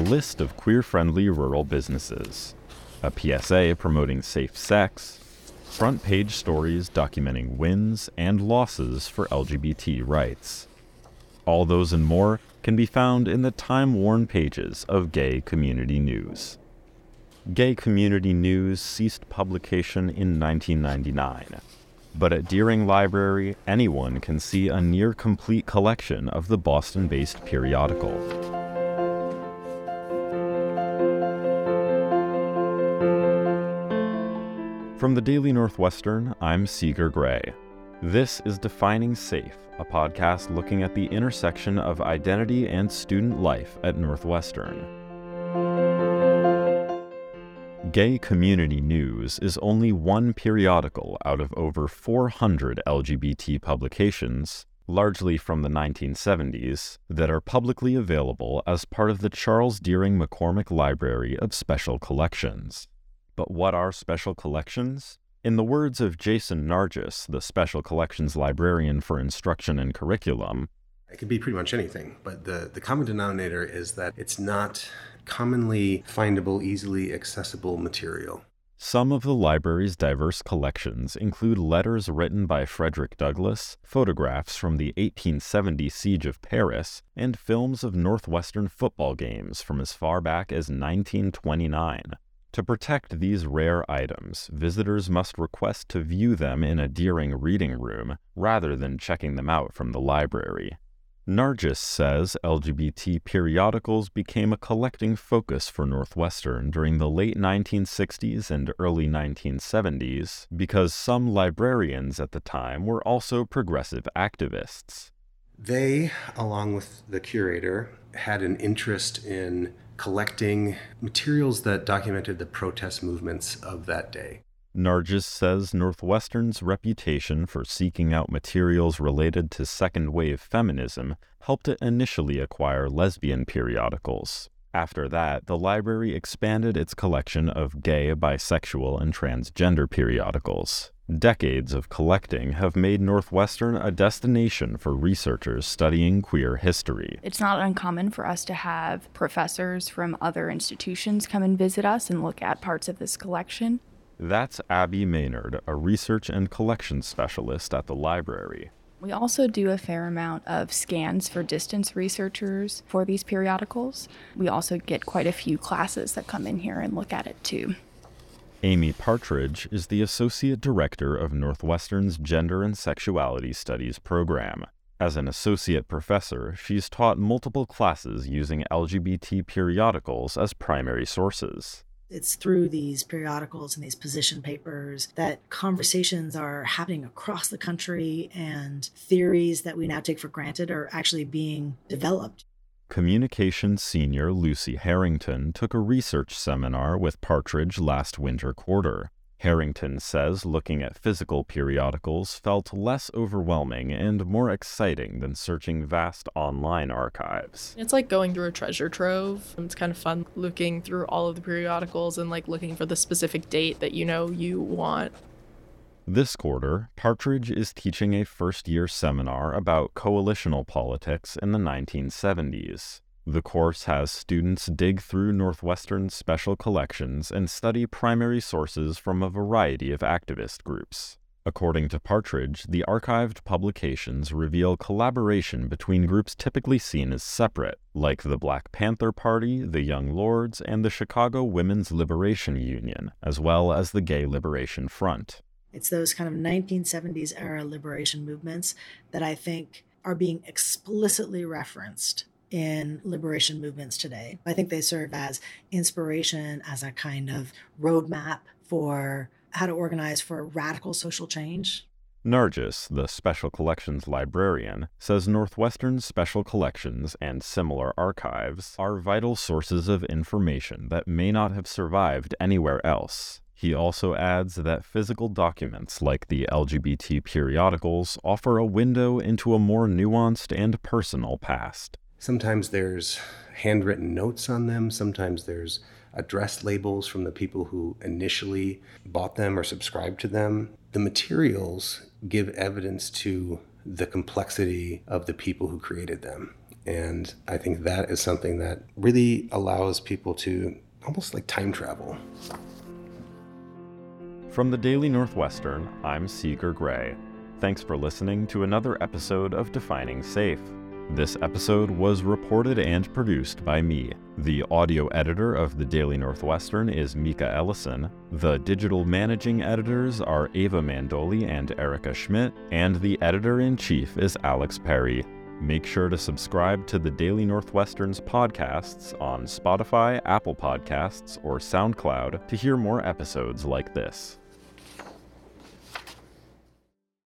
a list of queer friendly rural businesses, a PSA promoting safe sex, front page stories documenting wins and losses for LGBT rights. All those and more can be found in the time worn pages of Gay Community News. Gay Community News ceased publication in 1999, but at Deering Library, anyone can see a near complete collection of the Boston based periodical. From the Daily Northwestern, I'm Seeger Gray. This is Defining Safe, a podcast looking at the intersection of identity and student life at Northwestern. Gay Community News is only one periodical out of over 400 LGBT publications, largely from the 1970s, that are publicly available as part of the Charles Deering McCormick Library of Special Collections. But what are special collections? In the words of Jason Nargis, the Special Collections Librarian for Instruction and Curriculum, it could be pretty much anything, but the, the common denominator is that it's not commonly findable, easily accessible material. Some of the library's diverse collections include letters written by Frederick Douglass, photographs from the 1870 Siege of Paris, and films of Northwestern football games from as far back as 1929. To protect these rare items, visitors must request to view them in a Deering reading room rather than checking them out from the library. Nargis says LGBT periodicals became a collecting focus for Northwestern during the late 1960s and early 1970s because some librarians at the time were also progressive activists. They, along with the curator, had an interest in collecting materials that documented the protest movements of that day. Nargis says Northwestern's reputation for seeking out materials related to second wave feminism helped it initially acquire lesbian periodicals. After that, the library expanded its collection of gay, bisexual, and transgender periodicals. Decades of collecting have made Northwestern a destination for researchers studying queer history. It's not uncommon for us to have professors from other institutions come and visit us and look at parts of this collection. That's Abby Maynard, a research and collection specialist at the library. We also do a fair amount of scans for distance researchers for these periodicals. We also get quite a few classes that come in here and look at it too. Amy Partridge is the Associate Director of Northwestern's Gender and Sexuality Studies program. As an associate professor, she's taught multiple classes using LGBT periodicals as primary sources. It's through these periodicals and these position papers that conversations are happening across the country and theories that we now take for granted are actually being developed. Communications senior Lucy Harrington took a research seminar with Partridge last winter quarter. Harrington says looking at physical periodicals felt less overwhelming and more exciting than searching vast online archives. It's like going through a treasure trove. It's kind of fun looking through all of the periodicals and like looking for the specific date that you know you want. This quarter, Partridge is teaching a first year seminar about coalitional politics in the 1970s. The course has students dig through Northwestern's special collections and study primary sources from a variety of activist groups. According to Partridge, the archived publications reveal collaboration between groups typically seen as separate, like the Black Panther Party, the Young Lords, and the Chicago Women's Liberation Union, as well as the Gay Liberation Front. It's those kind of 1970s era liberation movements that I think are being explicitly referenced in liberation movements today. I think they serve as inspiration, as a kind of roadmap for how to organize for radical social change. Nargis, the Special Collections librarian, says Northwestern's special collections and similar archives are vital sources of information that may not have survived anywhere else. He also adds that physical documents like the LGBT periodicals offer a window into a more nuanced and personal past. Sometimes there's handwritten notes on them, sometimes there's address labels from the people who initially bought them or subscribed to them. The materials give evidence to the complexity of the people who created them And I think that is something that really allows people to almost like time travel. From the Daily Northwestern, I'm Seeger Gray. Thanks for listening to another episode of Defining Safe. This episode was reported and produced by me. The audio editor of the Daily Northwestern is Mika Ellison. The digital managing editors are Ava Mandoli and Erica Schmidt, and the editor in chief is Alex Perry. Make sure to subscribe to the Daily Northwestern's podcasts on Spotify, Apple Podcasts, or SoundCloud to hear more episodes like this.